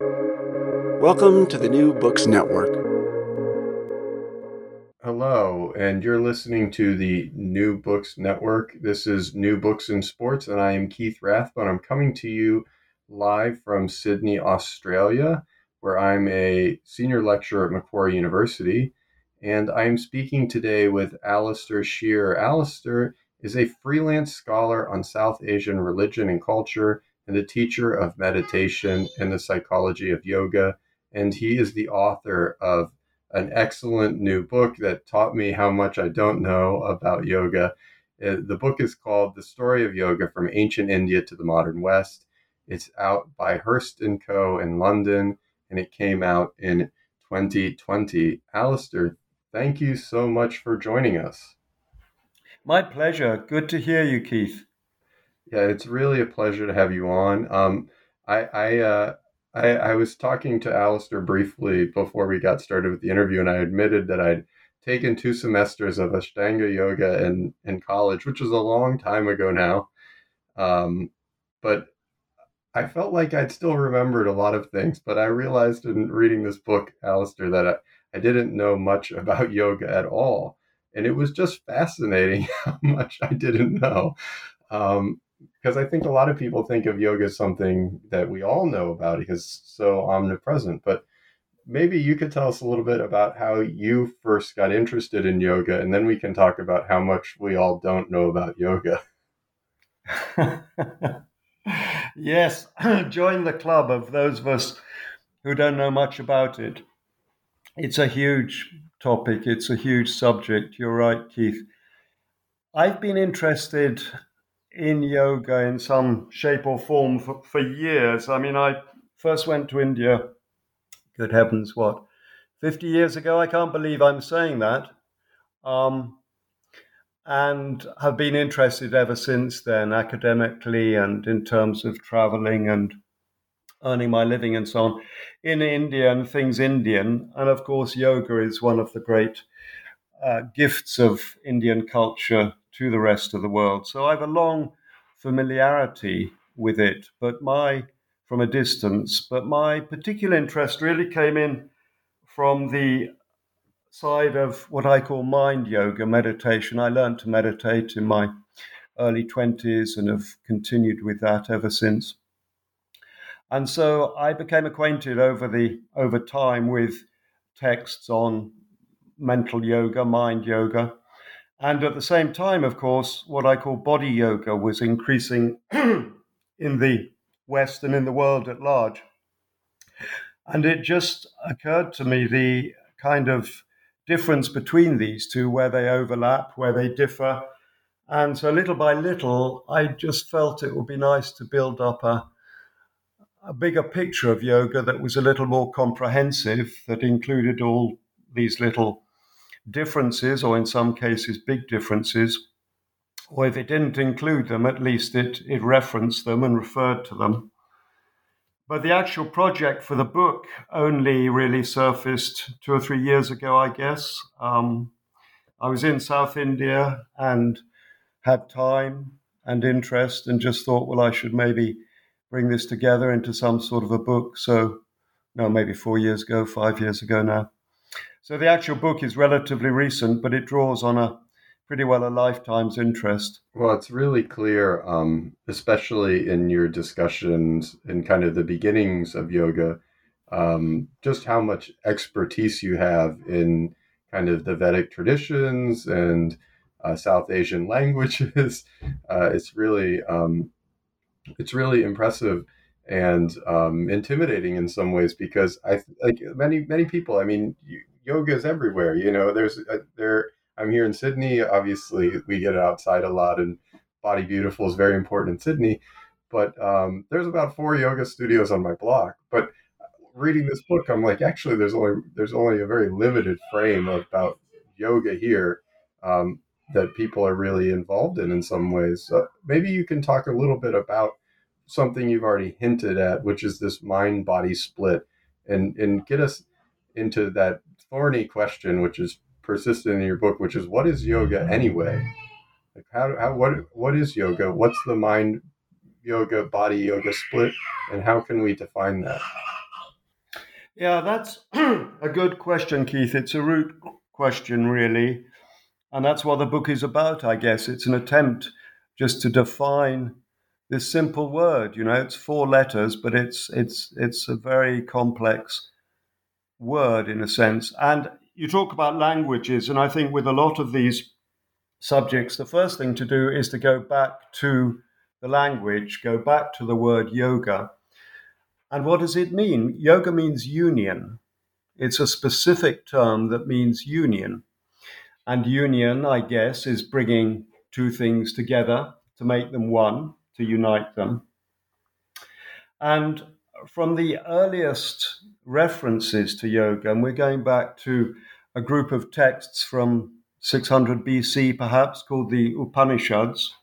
Welcome to the New Books Network. Hello, and you're listening to the New Books Network. This is New Books in Sports, and I am Keith Rathbone. I'm coming to you live from Sydney, Australia, where I'm a senior lecturer at Macquarie University. And I'm speaking today with Alistair Shearer. Alistair is a freelance scholar on South Asian religion and culture and a teacher of meditation and the psychology of yoga and he is the author of an excellent new book that taught me how much I don't know about yoga. Uh, the book is called The Story of Yoga from Ancient India to the Modern West. It's out by Hurst & Co. in London, and it came out in 2020. Alistair, thank you so much for joining us. My pleasure. Good to hear you, Keith. Yeah, it's really a pleasure to have you on. Um, I, I uh, I, I was talking to Alistair briefly before we got started with the interview, and I admitted that I'd taken two semesters of Ashtanga yoga in, in college, which was a long time ago now. Um, but I felt like I'd still remembered a lot of things, but I realized in reading this book, Alistair, that I, I didn't know much about yoga at all. And it was just fascinating how much I didn't know. Um, because I think a lot of people think of yoga as something that we all know about because so omnipresent. But maybe you could tell us a little bit about how you first got interested in yoga, and then we can talk about how much we all don't know about yoga. yes, join the club of those of us who don't know much about it. It's a huge topic, it's a huge subject. You're right, Keith. I've been interested in yoga in some shape or form for, for years. I mean, I first went to India, good heavens, what, 50 years ago? I can't believe I'm saying that. Um, and have been interested ever since then, academically and in terms of traveling and earning my living and so on, in India and things Indian. And of course, yoga is one of the great uh, gifts of Indian culture to the rest of the world. So I have a long familiarity with it, but my from a distance. But my particular interest really came in from the side of what I call mind yoga meditation. I learned to meditate in my early 20s and have continued with that ever since. And so I became acquainted over the over time with texts on mental yoga, mind yoga, and at the same time, of course, what I call body yoga was increasing in the West and in the world at large. And it just occurred to me the kind of difference between these two, where they overlap, where they differ. And so, little by little, I just felt it would be nice to build up a, a bigger picture of yoga that was a little more comprehensive, that included all these little differences, or in some cases, big differences, or if it didn't include them, at least it, it referenced them and referred to them. But the actual project for the book only really surfaced two or three years ago, I guess. Um, I was in South India and had time and interest and just thought, well, I should maybe bring this together into some sort of a book. So, no, maybe four years ago, five years ago now. So the actual book is relatively recent, but it draws on a pretty well a lifetime's interest. Well, it's really clear, um, especially in your discussions in kind of the beginnings of yoga, um, just how much expertise you have in kind of the Vedic traditions and uh, South Asian languages. Uh, it's really um, it's really impressive and um, intimidating in some ways because I like many many people. I mean, yoga is everywhere. You know, there's uh, there. I'm here in Sydney. Obviously, we get outside a lot, and Body Beautiful is very important in Sydney. But um, there's about four yoga studios on my block. But reading this book, I'm like, actually, there's only there's only a very limited frame about yoga here um, that people are really involved in in some ways. So maybe you can talk a little bit about something you've already hinted at, which is this mind body split, and and get us into that thorny question, which is persistent in your book, which is what is yoga anyway? Like how, how what what is yoga? What's the mind yoga body yoga split, and how can we define that? Yeah, that's a good question, Keith. It's a root question, really. And that's what the book is about, I guess. It's an attempt just to define this simple word. You know, it's four letters, but it's it's it's a very complex word in a sense. And you talk about languages, and I think with a lot of these subjects, the first thing to do is to go back to the language, go back to the word yoga. And what does it mean? Yoga means union. It's a specific term that means union. And union, I guess, is bringing two things together to make them one, to unite them. And from the earliest references to yoga, and we're going back to a group of texts from 600 BC, perhaps, called the Upanishads,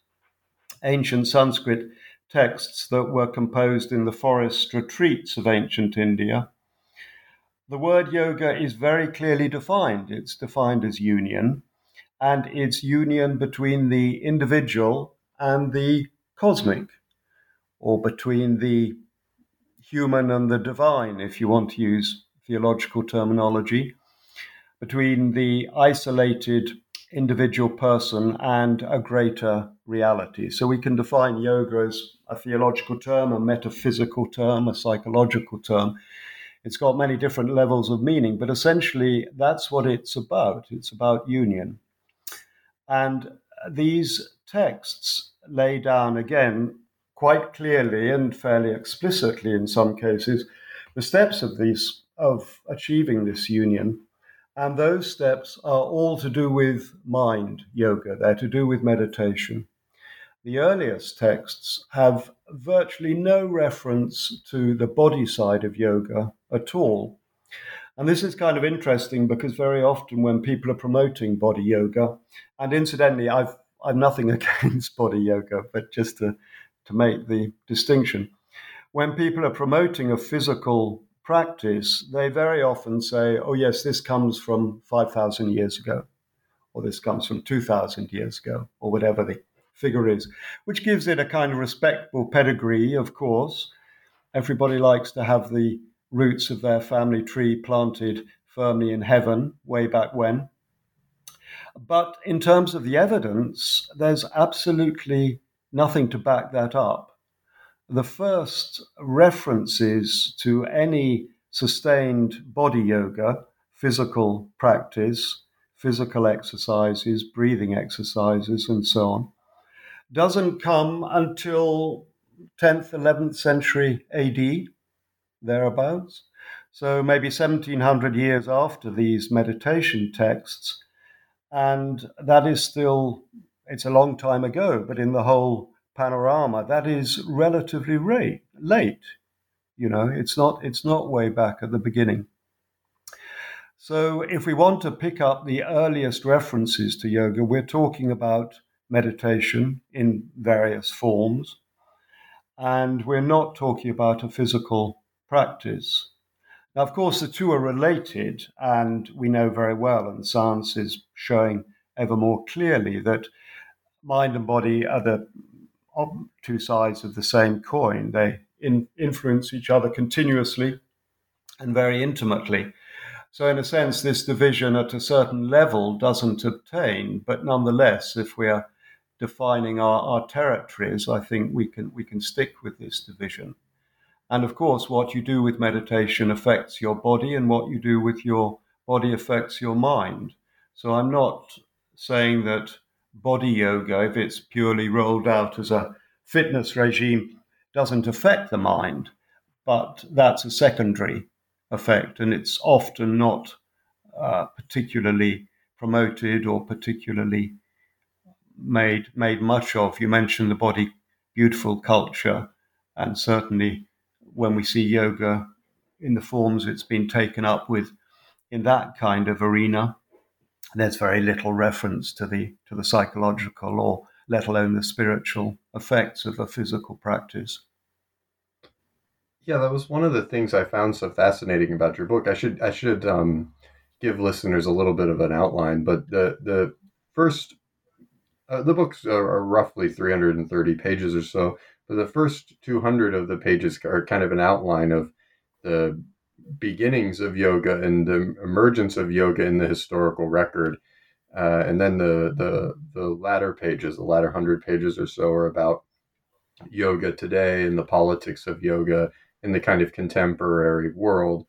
ancient Sanskrit texts that were composed in the forest retreats of ancient India. The word yoga is very clearly defined. It's defined as union, and it's union between the individual and the cosmic, or between the human and the divine, if you want to use theological terminology, between the isolated individual person and a greater reality. So we can define yoga as a theological term, a metaphysical term, a psychological term. It's got many different levels of meaning, but essentially that's what it's about. It's about union. And these texts lay down again quite clearly and fairly explicitly in some cases the steps of these of achieving this union. And those steps are all to do with mind yoga. They're to do with meditation. The earliest texts have virtually no reference to the body side of yoga at all. And this is kind of interesting because very often when people are promoting body yoga and incidentally i've I've nothing against body yoga, but just to, to make the distinction. When people are promoting a physical practice, they very often say, oh, yes, this comes from 5,000 years ago, or this comes from 2,000 years ago, or whatever the figure is, which gives it a kind of respectable pedigree, of course. Everybody likes to have the roots of their family tree planted firmly in heaven way back when. But in terms of the evidence, there's absolutely nothing to back that up. The first references to any sustained body yoga, physical practice, physical exercises, breathing exercises, and so on, doesn't come until 10th, 11th century AD, thereabouts. So maybe 1700 years after these meditation texts, and that is still it's a long time ago, but in the whole panorama, that is relatively late. Late, you know, it's not it's not way back at the beginning. So, if we want to pick up the earliest references to yoga, we're talking about meditation in various forms, and we're not talking about a physical practice. Now, of course, the two are related, and we know very well, and science is showing ever more clearly that mind and body are the two sides of the same coin. They in, influence each other continuously and very intimately. So, in a sense, this division at a certain level doesn't obtain, but nonetheless, if we are defining our, our territories, I think we can we can stick with this division. And of course, what you do with meditation affects your body, and what you do with your body affects your mind. So I'm not saying that body yoga, if it's purely rolled out as a fitness regime, doesn't affect the mind, but that's a secondary effect, and it's often not uh, particularly promoted or particularly made made much of. You mentioned the body beautiful culture, and certainly when we see yoga in the forms it's been taken up with in that kind of arena. There's very little reference to the to the psychological or let alone the spiritual effects of a physical practice. Yeah, that was one of the things I found so fascinating about your book. I should I should um, give listeners a little bit of an outline, but the the first uh, the books are, are, roughly 330 pages or so, but the first 200 of the pages are kind of an outline of the beginnings of yoga and the emergence of yoga in the historical record. Uh, and then the, the the latter pages, the latter hundred pages or so, are about yoga today and the politics of yoga in the kind of contemporary world.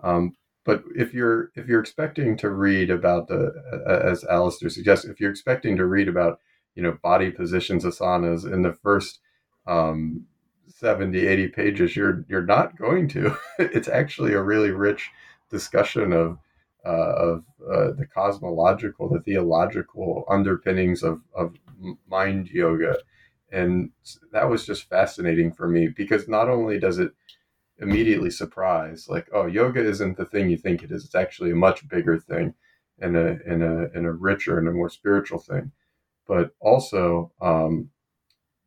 Um, but if you're if you're expecting to read about the as Alistair suggests, if you're expecting to read about you know body positions asanas in the first um, 70 80 pages you're you're not going to. It's actually a really rich discussion of uh, of uh, the cosmological the theological underpinnings of of mind yoga. And that was just fascinating for me because not only does it immediately surprise like oh yoga isn't the thing you think it is it's actually a much bigger thing and a and a and a richer and a more spiritual thing. But also um,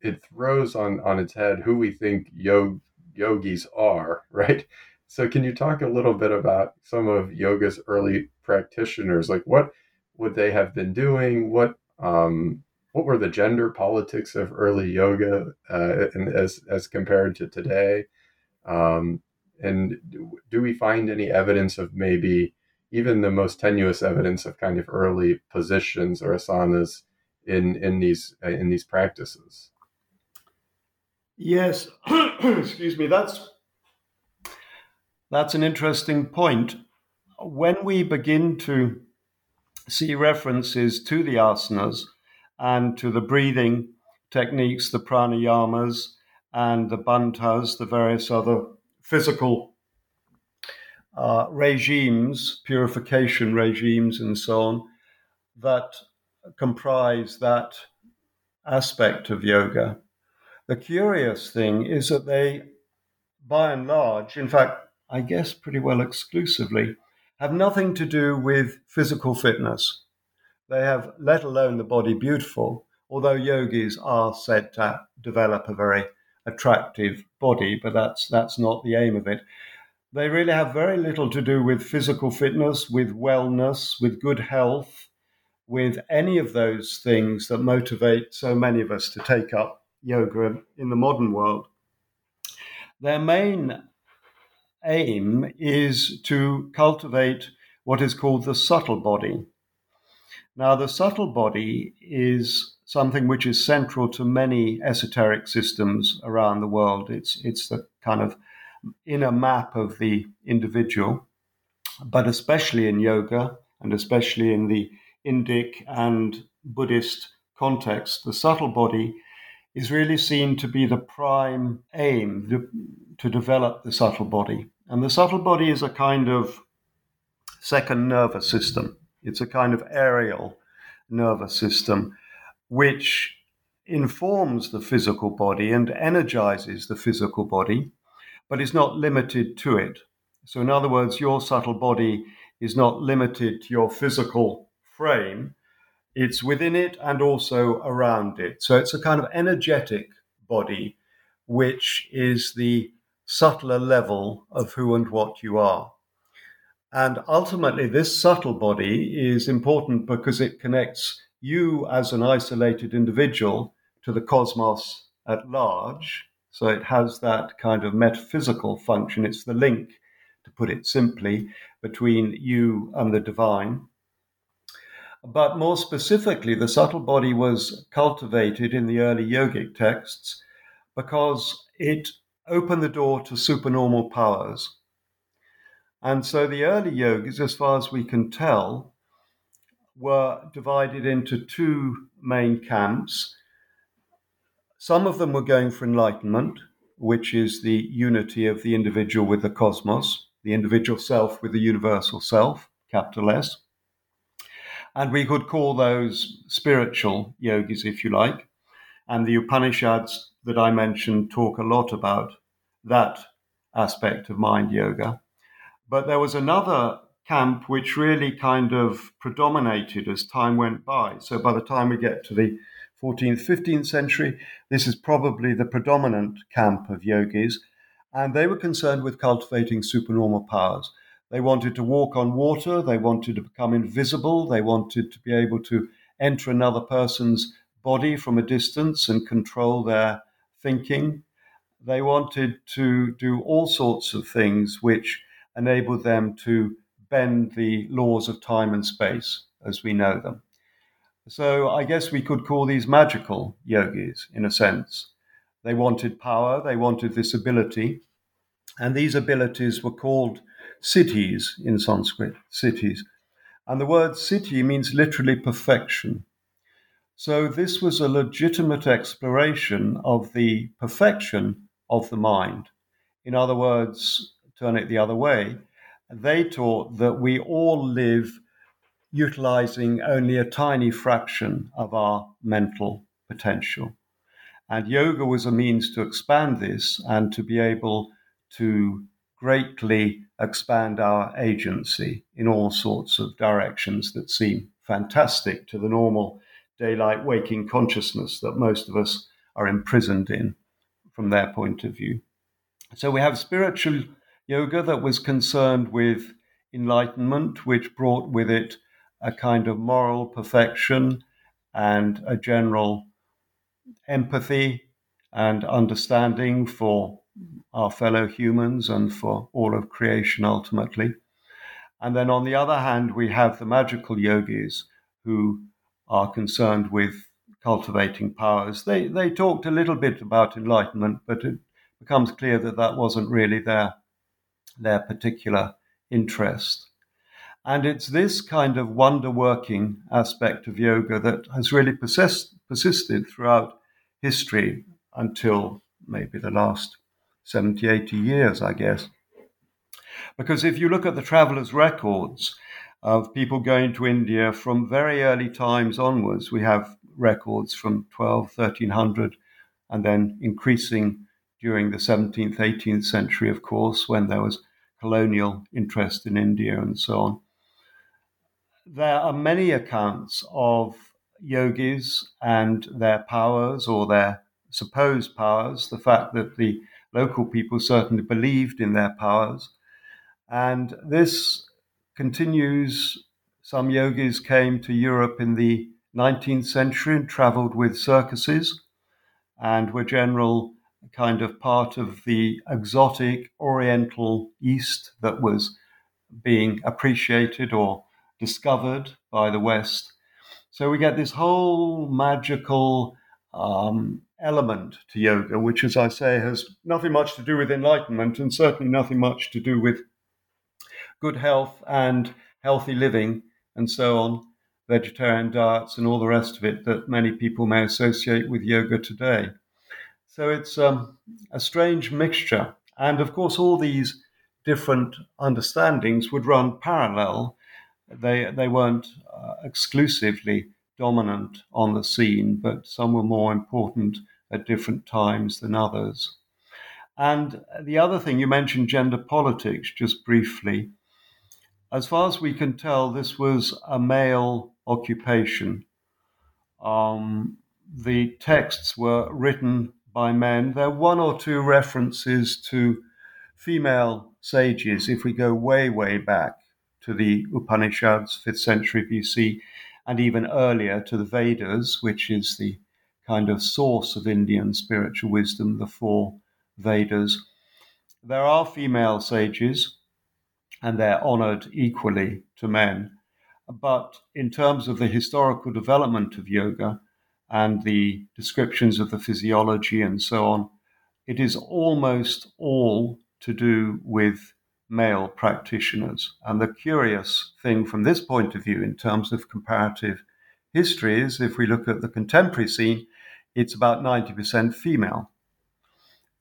it throws on on its head who we think yog, yogis are right? So can you talk a little bit about some of yoga's early practitioners? Like what would they have been doing? What um, what were the gender politics of early yoga uh, and as as compared to today? Um, and do we find any evidence of maybe even the most tenuous evidence of kind of early positions or asanas in in these in these practices? Yes, excuse me. That's that's an interesting point. When we begin to see references to the asanas and to the breathing techniques, the pranayamas, and the bandhas, the various other physical uh, regimes, purification regimes, and so on, that comprise that aspect of yoga. The curious thing is that they, by and large, in fact, I guess pretty well exclusively, have nothing to do with physical fitness. They have, let alone the body beautiful, although yogis are said to develop a very attractive body, but that's that's not the aim of it. They really have very little to do with physical fitness, with wellness, with good health, with any of those things that motivate so many of us to take up yoga in the modern world. Their main aim is to cultivate what is called the subtle body. Now, the subtle body is something which is central to many esoteric systems around the world. It's, it's the kind of inner map of the individual, but especially in yoga and especially in the Indic and Buddhist context, the subtle body is really seen to be the prime aim to develop the subtle body. And the subtle body is a kind of second nervous system. It's a kind of aerial nervous system which informs the physical body and energizes the physical body, but is not limited to it. So, in other words, your subtle body is not limited to your physical frame, it's within it and also around it. So, it's a kind of energetic body, which is the subtler level of who and what you are. And ultimately, this subtle body is important because it connects you as an isolated individual to the cosmos at large. So it has that kind of metaphysical function. It's the link, to put it simply, between you and the divine. But more specifically, the subtle body was cultivated in the early yogic texts because it opened the door to supernormal powers. And so the early yogis, as far as we can tell, were divided into two main camps. Some of them were going for enlightenment, which is the unity of the individual with the cosmos, the individual self with the universal self, capital S. And we could call those spiritual yogis, if you like. And the Upanishads that I mentioned talk a lot about that aspect of mind yoga. But there was another camp which really kind of predominated as time went by. So by the time we get to the 14th, 15th century, this is probably the predominant camp of yogis. And they were concerned with cultivating supernormal powers. They wanted to walk on water, they wanted to become invisible, they wanted to be able to enter another person's body from a distance and control their thinking. They wanted to do all sorts of things which enabled them to bend the laws of time and space as we know them. So I guess we could call these magical yogis in a sense. They wanted power, they wanted this ability, and these abilities were called siddhis in Sanskrit, siddhis. And the word siddhi means literally perfection. So this was a legitimate exploration of the perfection of the mind. In other words, turn it the other way, they taught that we all live utilizing only a tiny fraction of our mental potential. And yoga was a means to expand this and to be able to greatly expand our agency in all sorts of directions that seem fantastic to the normal daylight waking consciousness that most of us are imprisoned in from their point of view. So we have spiritual yoga that was concerned with enlightenment, which brought with it a kind of moral perfection and a general empathy and understanding for our fellow humans and for all of creation ultimately. And then on the other hand, we have the magical yogis who are concerned with cultivating powers. They, they talked a little bit about enlightenment, but it becomes clear that that wasn't really their their particular interest. And it's this kind of wonder working aspect of yoga that has really persist, persisted throughout history until maybe the last 70, 80 years, I guess. Because if you look at the travelers' records of people going to India from very early times onwards, we have records from 12, 1300, and then increasing during the 17th, 18th century, of course, when there was colonial interest in India and so on. There are many accounts of yogis and their powers or their supposed powers, the fact that the local people certainly believed in their powers. And this continues. Some yogis came to Europe in the 19th century and traveled with circuses and were general kind of part of the exotic Oriental East that was being appreciated or discovered by the West. So we get this whole magical um, element to yoga, which, as I say, has nothing much to do with enlightenment and certainly nothing much to do with good health and healthy living and so on, vegetarian diets and all the rest of it that many people may associate with yoga today. So it's um, a strange mixture. And of course, all these different understandings would run parallel. They, they weren't uh, exclusively dominant on the scene, but some were more important at different times than others. And the other thing, you mentioned gender politics just briefly. As far as we can tell, this was a male occupation. Um, the texts were written by men. There are one or two references to female sages if we go way, way back to the Upanishads, 5th century BC, and even earlier to the Vedas, which is the kind of source of Indian spiritual wisdom, the four Vedas. There are female sages, and they're honored equally to men. But in terms of the historical development of yoga, and the descriptions of the physiology and so on, it is almost all to do with male practitioners. And the curious thing from this point of view, in terms of comparative history, is if we look at the contemporary scene, it's about 90% female.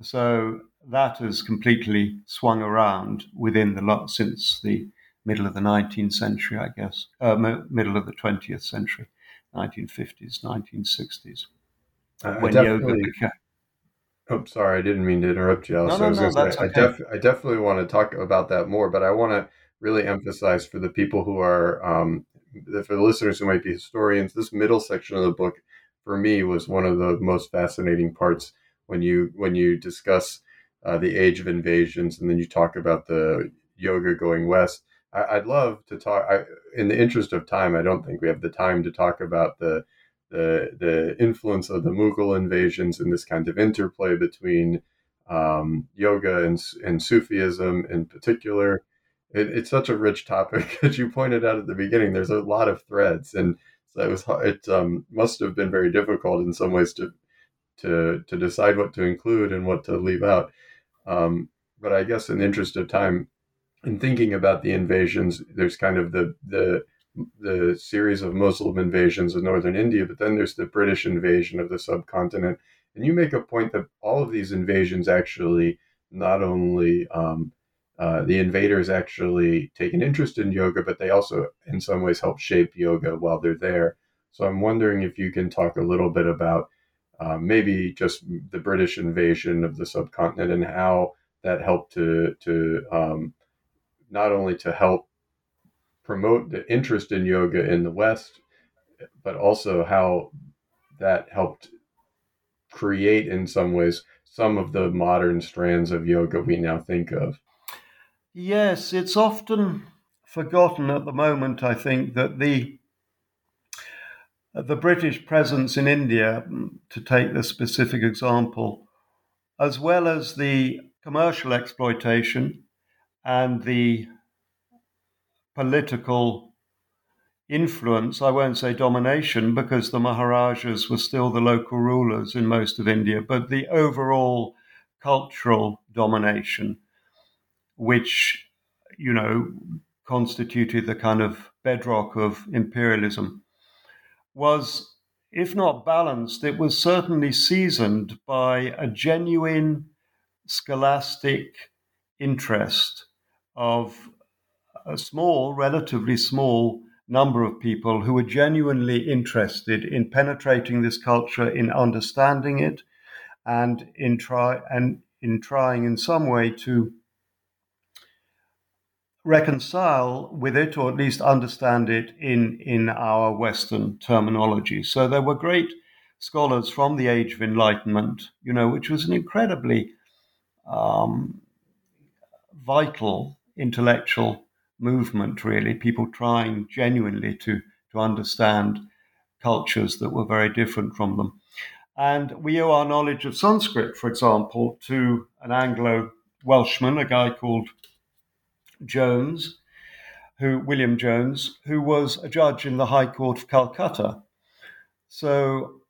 So that has completely swung around within the lot since the middle of the 19th century, I guess, uh, middle of the 20th century. 1950s, 1960s. Uh, when yoga became. Oh, sorry, I didn't mean to interrupt you. No, no, no, that's I, okay. def- I definitely want to talk about that more, but I want to really emphasize for the people who are, um, for the listeners who might be historians, this middle section of the book, for me, was one of the most fascinating parts when you when you discuss uh, the age of invasions, and then you talk about the yoga going west. I, would love to talk. I, in the interest of time, I don't think we have the time to talk about the the the influence of the Mughal invasions and this kind of interplay between um, yoga and, and Sufism in particular. It, it's such a rich topic, as you pointed out at the beginning. There's a lot of threads, and so it was it um, must have been very difficult in some ways to to to decide what to include and what to leave out. Um, but I guess in the interest of time, in thinking about the invasions, there's kind of the the the series of Muslim invasions of northern India, but then there's the British invasion of the subcontinent. And you make a point that all of these invasions actually not only um, uh, the invaders actually take an interest in yoga, but they also, in some ways, help shape yoga while they're there. So I'm wondering if you can talk a little bit about uh, maybe just the British invasion of the subcontinent and how that helped to to um, not only to help promote the interest in yoga in the West, but also how that helped create, in some ways, some of the modern strands of yoga we now think of. Yes, it's often forgotten at the moment, I think, that the uh, the British presence in India, mm, to take the specific example, as well as the commercial exploitation and the political influence, I won't say domination, because the Maharajas were still the local rulers in most of India, but the overall cultural domination, which, you know, constituted the kind of bedrock of imperialism was, if not balanced, it was certainly seasoned by a genuine scholastic interest of a small, relatively small number of people who were genuinely interested in penetrating this culture, in understanding it, and in try and in trying in some way to reconcile with it, or at least understand it in, in our Western terminology. So there were great scholars from the Age of Enlightenment, you know, which was an incredibly um, vital intellectual movement, really, people trying genuinely to, to understand cultures that were very different from them. And we owe our knowledge of Sanskrit, for example, to an Anglo Welshman, a guy called Jones, who William Jones, who was a judge in the High Court of Calcutta. So,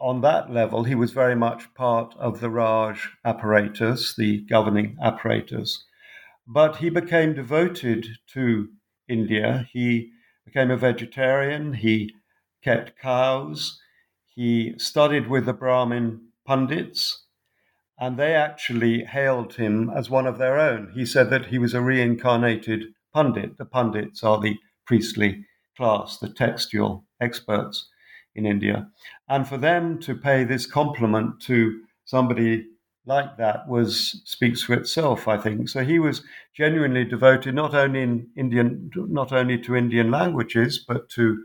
on that level, he was very much part of the Raj apparatus, the governing apparatus. But he became devoted to India. He became a vegetarian. He kept cows. He studied with the Brahmin pundits and they actually hailed him as one of their own. He said that he was a reincarnated pundit. The pundits are the priestly class, the textual experts in India. And for them to pay this compliment to somebody like that was speaks for itself, I think. So he was genuinely devoted not only in Indian, not only to Indian languages, but to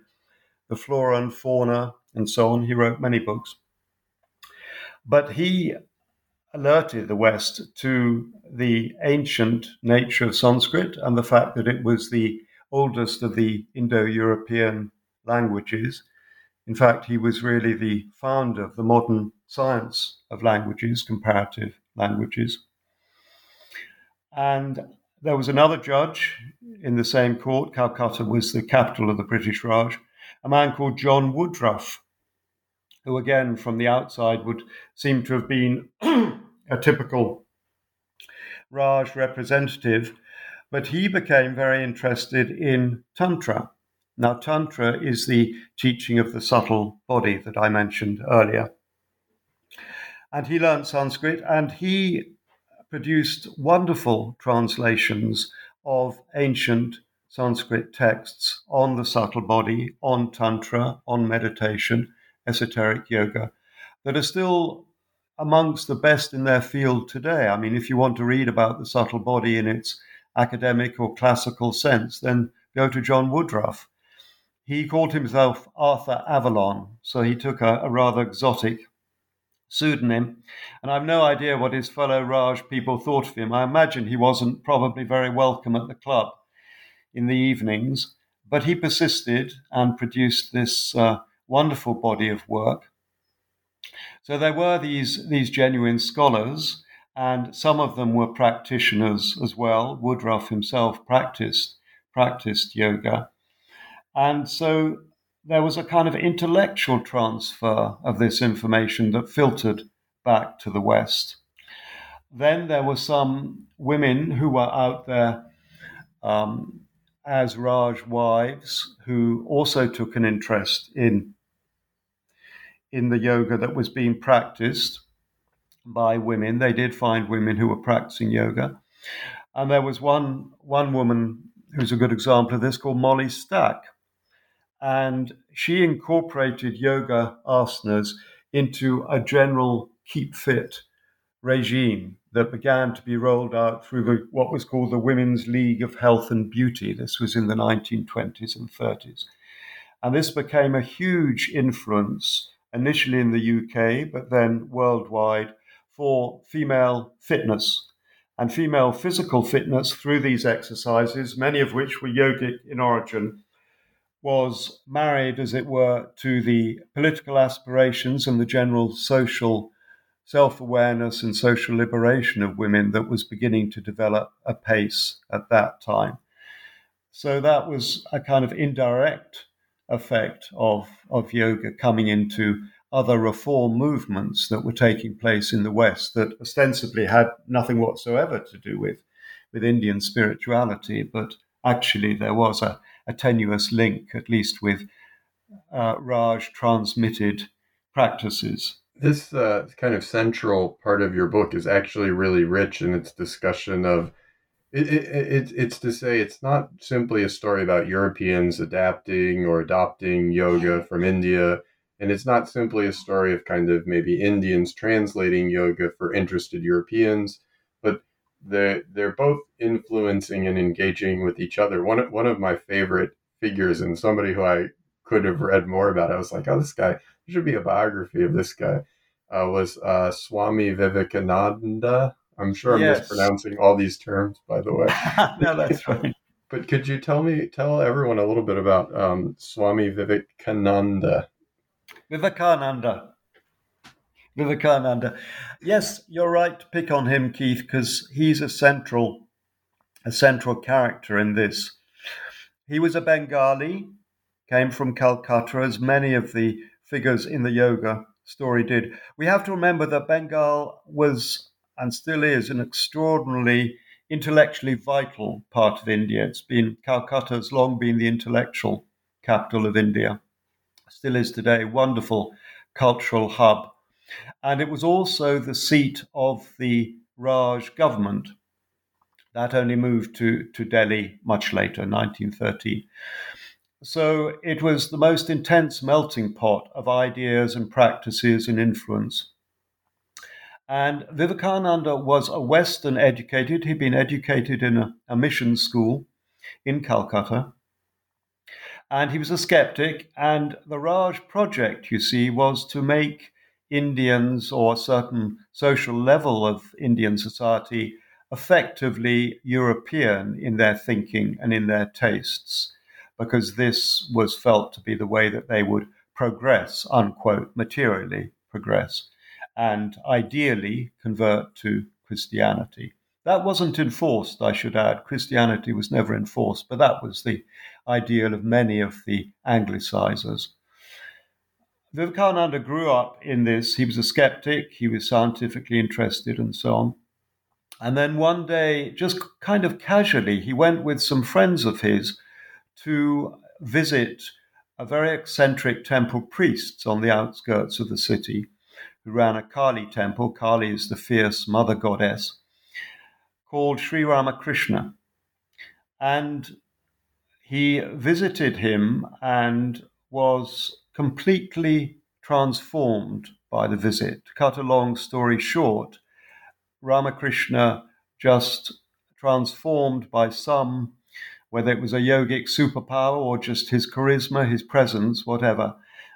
the flora and fauna and so on. He wrote many books. But he alerted the West to the ancient nature of Sanskrit and the fact that it was the oldest of the Indo European languages. In fact, he was really the founder of the modern science of languages, comparative languages. And there was another judge in the same court. Calcutta was the capital of the British Raj, a man called John Woodroffe, who, again, from the outside, would seem to have been a typical Raj representative, but he became very interested in Tantra. Now, Tantra is the teaching of the subtle body that I mentioned earlier. And he learned Sanskrit and he produced wonderful translations of ancient Sanskrit texts on the subtle body, on Tantra, on meditation, esoteric yoga, that are still amongst the best in their field today. I mean, if you want to read about the subtle body in its academic or classical sense, then go to John Woodroffe. He called himself Arthur Avalon, so he took a, a rather exotic pseudonym. And I've no idea what his fellow Raj people thought of him. I imagine he wasn't probably very welcome at the club in the evenings, but he persisted and produced this uh, wonderful body of work. So there were these, these genuine scholars, and some of them were practitioners as well. Woodroffe himself practiced practiced yoga. And so there was a kind of intellectual transfer of this information that filtered back to the West. Then there were some women who were out there um, as Raj wives who also took an interest in, in the yoga that was being practiced by women. They did find women who were practicing yoga. And there was one, one woman who's a good example of this called Mollie Stack and she incorporated yoga asanas into a general keep fit regime that began to be rolled out through the, what was called the Women's League of Health and Beauty. This was in the 1920s and 30s. And this became a huge influence, initially in the UK, but then worldwide, for female fitness and female physical fitness through these exercises, many of which were yogic in origin was married, as it were, to the political aspirations and the general social self awareness and social liberation of women that was beginning to develop apace at that time. So that was a kind of indirect effect of, of yoga coming into other reform movements that were taking place in the West that ostensibly had nothing whatsoever to do with, with Indian spirituality, but actually there was a, a tenuous link, at least with uh, Raj transmitted practices. This uh, kind of central part of your book is actually really rich in its discussion of. It, it, it, it's to say it's not simply a story about Europeans adapting or adopting yoga from India, and it's not simply a story of kind of maybe Indians translating yoga for interested Europeans, they're they're both influencing and engaging with each other. One of, one of my favorite figures and somebody who I could have read more about. I was like, oh, this guy there should be a biography of this guy. Uh, was uh, Swami Vivekananda. I'm sure I'm yes. mispronouncing all these terms, by the way. no, that's right. But could you tell me, tell everyone a little bit about um, Swami Vivekananda? Vivekananda. Vivekananda. Yes, you're right to pick on him, Keith, because he's a central, a central character in this. He was a Bengali, came from Calcutta, as many of the figures in the yoga story did. We have to remember that Bengal was and still is an extraordinarily intellectually vital part of India. It's been Calcutta has long been the intellectual capital of India, still is today. A wonderful cultural hub and it was also the seat of the Raj government. That only moved to, to Delhi much later, 1913. So it was the most intense melting pot of ideas and practices and influence. And Vivekananda was a Western educated, he'd been educated in a, a mission school in Calcutta. And he was a skeptic. And the Raj project, you see, was to make Indians or a certain social level of Indian society effectively European in their thinking and in their tastes, because this was felt to be the way that they would progress, unquote, materially progress, and ideally convert to Christianity. That wasn't enforced, I should add. Christianity was never enforced, but that was the ideal of many of the Anglicizers. Vivekananda grew up in this. He was a skeptic, he was scientifically interested, and so on. And then one day, just kind of casually, he went with some friends of his to visit a very eccentric temple priest on the outskirts of the city who ran a Kali temple. Kali is the fierce mother goddess, called Sri Ramakrishna. And he visited him and was completely transformed by the visit. To cut a long story short, Ramakrishna just transformed by some, whether it was a yogic superpower or just his charisma, his presence, whatever.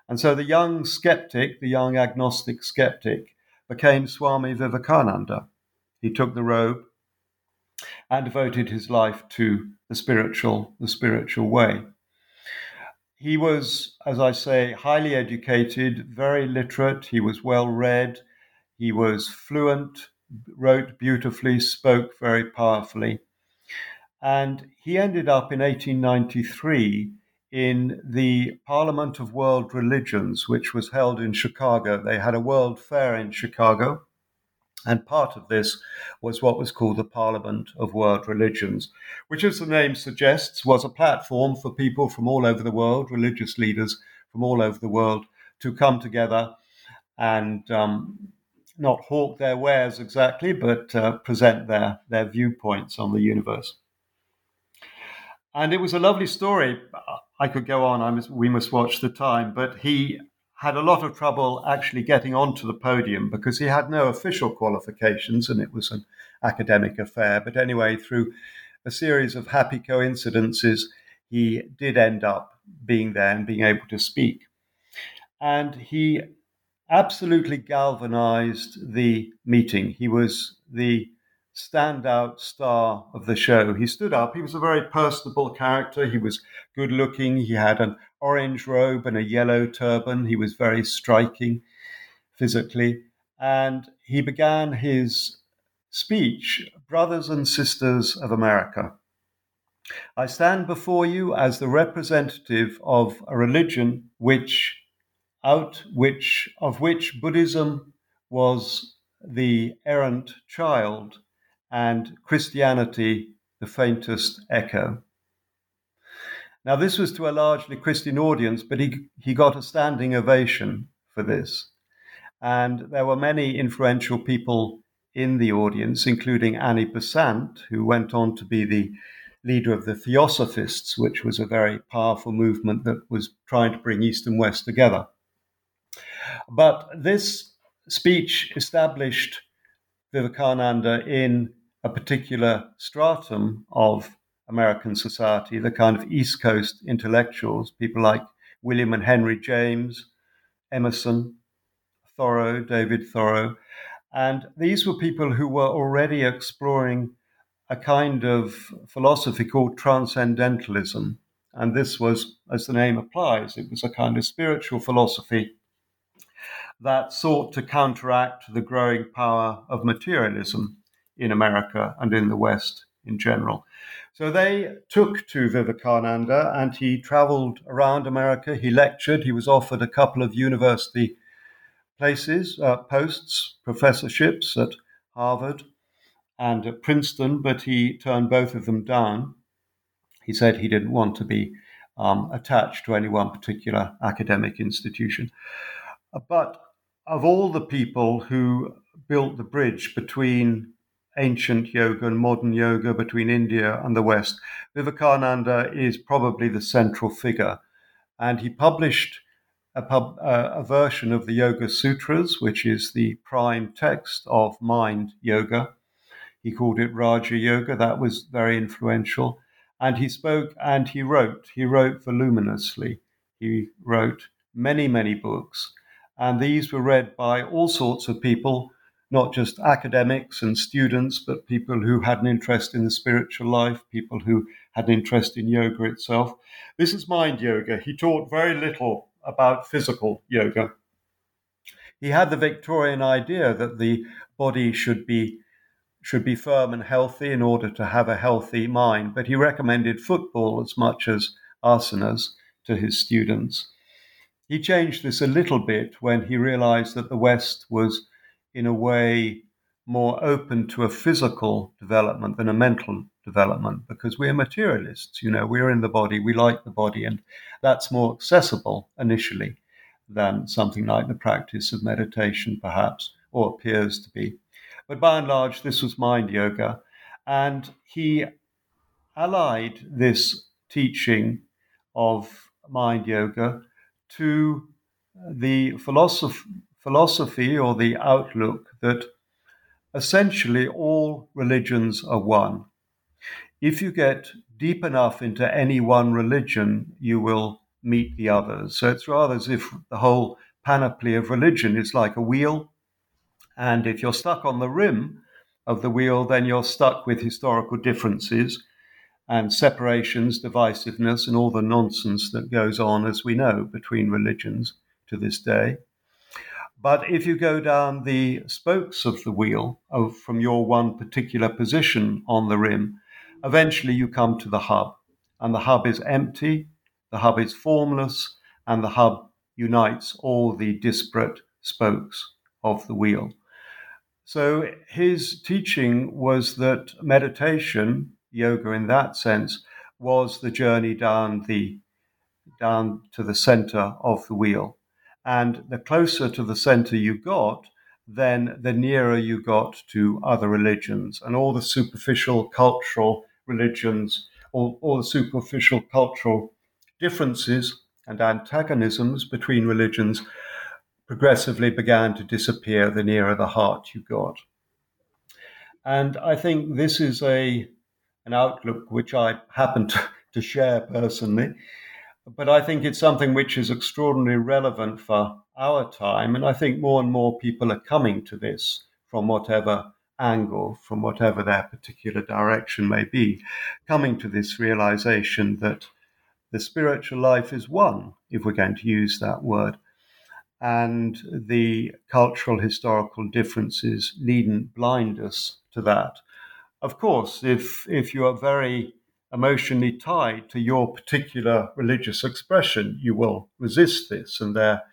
And so the young skeptic, the young agnostic skeptic, became Swami Vivekananda. He took the robe and devoted his life to the spiritual, the spiritual way. He was, as I say, highly educated, very literate. He was well read. He was fluent wrote beautifully, spoke very powerfully. And he ended up in 1893 in the Parliament of World Religions, which was held in Chicago. They had a world fair in Chicago. And part of this was what was called the Parliament of World Religions, which, as the name suggests, was a platform for people from all over the world, religious leaders from all over the world, to come together and um, not hawk their wares exactly, but uh, present their, their viewpoints on the universe. And it was a lovely story. I could go on, I must, we must watch the time, but he had a lot of trouble actually getting onto the podium because he had no official qualifications and it was an academic affair. But anyway, through a series of happy coincidences, he did end up being there and being able to speak. And he absolutely galvanized the meeting. He was the standout star of the show. He stood up. He was a very personable character. He was good looking. He had an orange robe and a yellow turban. He was very striking physically. And he began his speech Brothers and Sisters of America. I stand before you as the representative of a religion which out which of which Buddhism was the errant child and Christianity the faintest echo. Now, this was to a largely Christian audience, but he, he got a standing ovation for this. And there were many influential people in the audience, including Annie Besant, who went on to be the leader of the Theosophists, which was a very powerful movement that was trying to bring East and West together. But this speech established Vivekananda in a particular stratum of American society, the kind of East Coast intellectuals, people like William and Henry James, Emerson, Thoreau, David Thoreau. And these were people who were already exploring a kind of philosophy called transcendentalism. And this was, as the name applies, it was a kind of spiritual philosophy that sought to counteract the growing power of materialism in America and in the West in general. So they took to Vivekananda and he traveled around America. He lectured. He was offered a couple of university places, uh, posts, professorships at Harvard and at Princeton, but he turned both of them down. He said he didn't want to be um, attached to any one particular academic institution. But of all the people who built the bridge between ancient yoga and modern yoga, between India and the West, Vivekananda is probably the central figure. And he published a, pub, uh, a version of the Yoga Sutras, which is the prime text of mind yoga. He called it Raja Yoga. That was very influential. And he spoke and he wrote. He wrote voluminously. He wrote many, many books. And these were read by all sorts of people, not just academics and students, but people who had an interest in the spiritual life, people who had an interest in yoga itself. This is mind yoga. He taught very little about physical yoga. He had the Victorian idea that the body should be should be firm and healthy in order to have a healthy mind, but he recommended football as much as asanas to his students. He changed this a little bit when he realized that the West was, in a way, more open to a physical development than a mental development because we're materialists. You know, we're in the body, we like the body, and that's more accessible initially than something like the practice of meditation, perhaps, or appears to be. But by and large, this was mind yoga. And he allied this teaching of mind yoga to the philosoph- philosophy or the outlook that essentially all religions are one. If you get deep enough into any one religion, you will meet the others. So it's rather as if the whole panoply of religion is like a wheel. And if you're stuck on the rim of the wheel, then you're stuck with historical differences and separations, divisiveness, and all the nonsense that goes on, as we know, between religions to this day. But if you go down the spokes of the wheel of, from your one particular position on the rim, eventually you come to the hub. And the hub is empty, the hub is formless, and the hub unites all the disparate spokes of the wheel. So his teaching was that meditation, yoga in that sense, was the journey down the down to the center of the wheel. And the closer to the center you got, then the nearer you got to other religions and all the superficial cultural religions, all, all the superficial cultural differences and antagonisms between religions progressively began to disappear the nearer the heart you got. And I think this is a an outlook which I happen to, to share personally. But I think it's something which is extraordinarily relevant for our time. And I think more and more people are coming to this from whatever angle, from whatever their particular direction may be, coming to this realization that the spiritual life is one, if we're going to use that word. And the cultural, historical differences needn't blind us to that. Of course, if, if you are very emotionally tied to your particular religious expression, you will resist this. And there are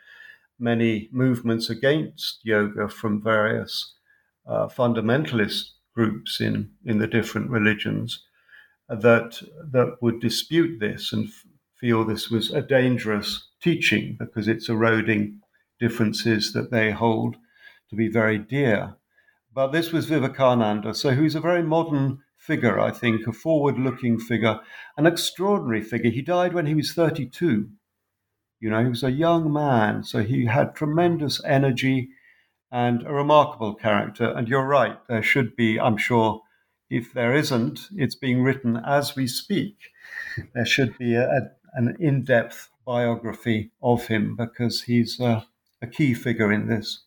many movements against yoga from various uh, fundamentalist groups in, in the different religions that, that would dispute this and f- feel this was a dangerous teaching because it's eroding differences that they hold to be very dear. But this was Vivekananda, so who's a very modern figure, I think, a forward looking figure, an extraordinary figure. He died when he was 32. You know, he was a young man, so he had tremendous energy and a remarkable character. And you're right, there should be, I'm sure, if there isn't, it's being written as we speak. There should be a, a, an in depth biography of him because he's a, a key figure in this.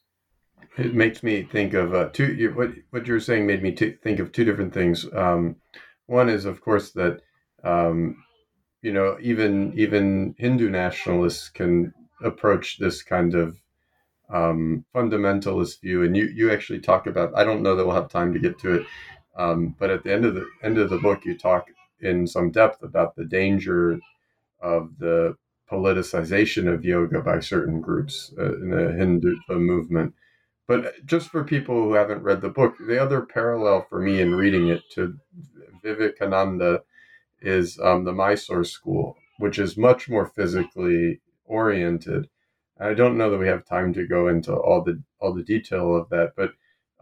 It makes me think of uh, two. What what you were saying made me t- think of two different things. Um, one is, of course, that um, you know even even Hindu nationalists can approach this kind of um, fundamentalist view, and you you actually talk about. I don't know that we'll have time to get to it, um, but at the end of the end of the book, you talk in some depth about the danger of the politicization of yoga by certain groups uh, in the Hindu movement but just for people who haven't read the book, the other parallel for me in reading it to Vivekananda is um, the Mysore school, which is much more physically oriented. I don't know that we have time to go into all the all the detail of that, but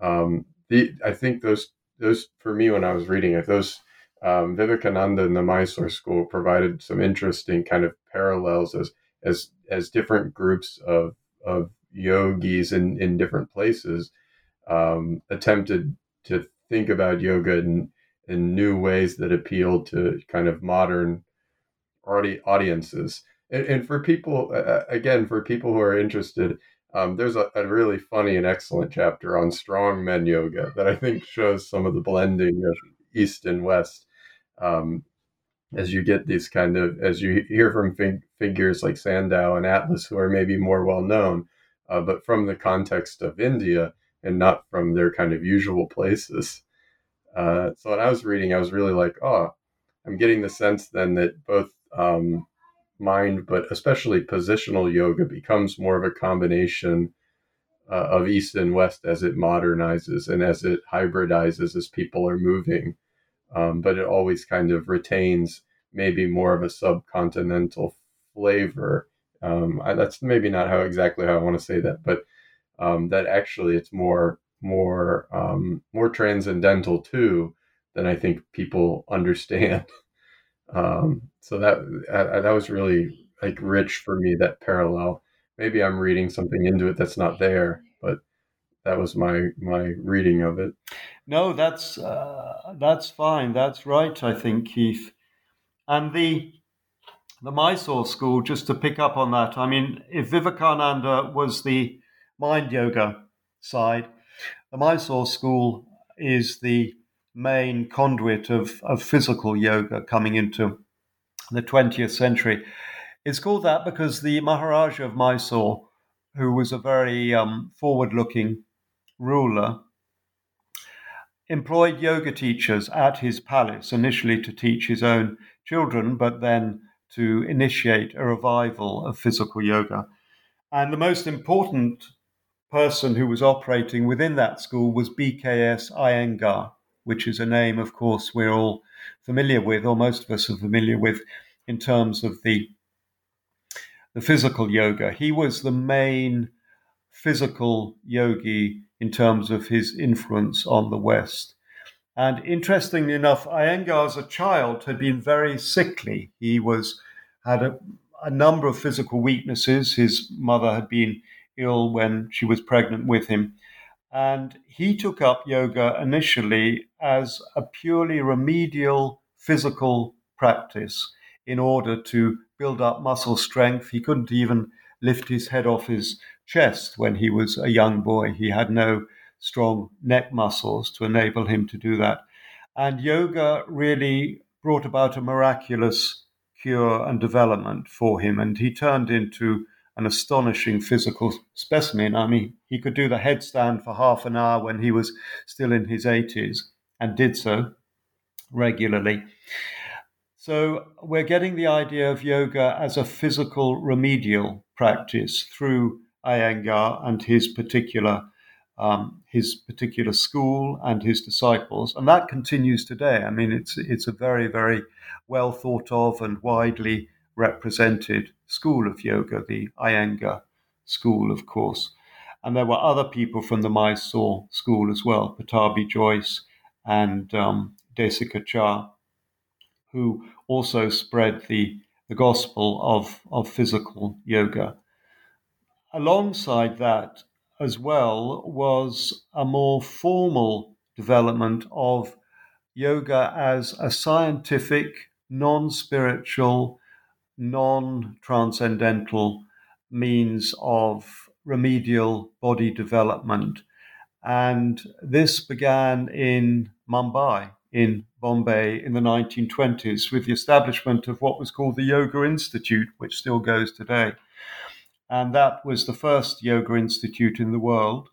um, the I think those those for me when I was reading it, those um, Vivekananda and the Mysore school provided some interesting kind of parallels as as as different groups of of yogis in, in different places um, attempted to think about yoga in, in new ways that appealed to kind of modern audi- audiences. And, and for people, uh, again, for people who are interested, um, there's a, a, really funny and excellent chapter on strong men yoga that I think shows some of the blending of East and West. Um, as you get these kind of, as you hear from fig- figures like Sandow and Atlas, who are maybe more well known, uh, but from the context of India and not from their kind of usual places. Uh, so when I was reading, I was really like, oh, I'm getting the sense then that both um, mind, but especially positional yoga becomes more of a combination uh, of East and West as it modernizes and as it hybridizes as people are moving. Um, but it always kind of retains maybe more of a subcontinental flavor um, I, that's maybe not how exactly how I want to say that, but um, that actually it's more more um, more transcendental too than I think people understand. Um, so that that was really like rich for me that parallel. maybe I'm reading something into it that's not there, but that was my my reading of it. No, that's uh, that's fine. That's right. I think Keith, and the the Mysore school. Just to pick up on that, I mean, if Vivekananda was the mind yoga side, the Mysore school is the main conduit of, of physical yoga coming into the 20th century. It's called that because the Maharaja of Mysore, who was a very um, forward looking ruler, employed yoga teachers at his palace, initially to teach his own children, but then to initiate a revival of physical yoga. And the most important person who was operating within that school was BKS Iyengar, which is a name, of course, we're all familiar with, or most of us are familiar with, in terms of the the physical yoga. He was the main physical yogi in terms of his influence on the West. And interestingly enough, Iyengar as a child had been very sickly. He was had a, a number of physical weaknesses. His mother had been ill when she was pregnant with him. And he took up yoga initially as a purely remedial physical practice in order to build up muscle strength. He couldn't even lift his head off his chest when he was a young boy. He had no strong neck muscles to enable him to do that. And yoga really brought about a miraculous cure and development for him. And he turned into an astonishing physical specimen. I mean, he could do the headstand for half an hour when he was still in his 80s and did so regularly. So we're getting the idea of yoga as a physical remedial practice through Iyengar and his particular um, his particular school and his disciples, and that continues today. I mean, it's it's a very very well thought of and widely represented school of yoga, the Iyengar school, of course. And there were other people from the Mysore school as well, Pattabhi Jois and um, Desikachar, who also spread the, the gospel of, of physical yoga. Alongside that, as well, was a more formal development of yoga as a scientific, non spiritual, non transcendental means of remedial body development. And this began in Mumbai in Bombay in the 1920s with the establishment of what was called the Yoga Institute, which still goes today. And that was the first yoga institute in the world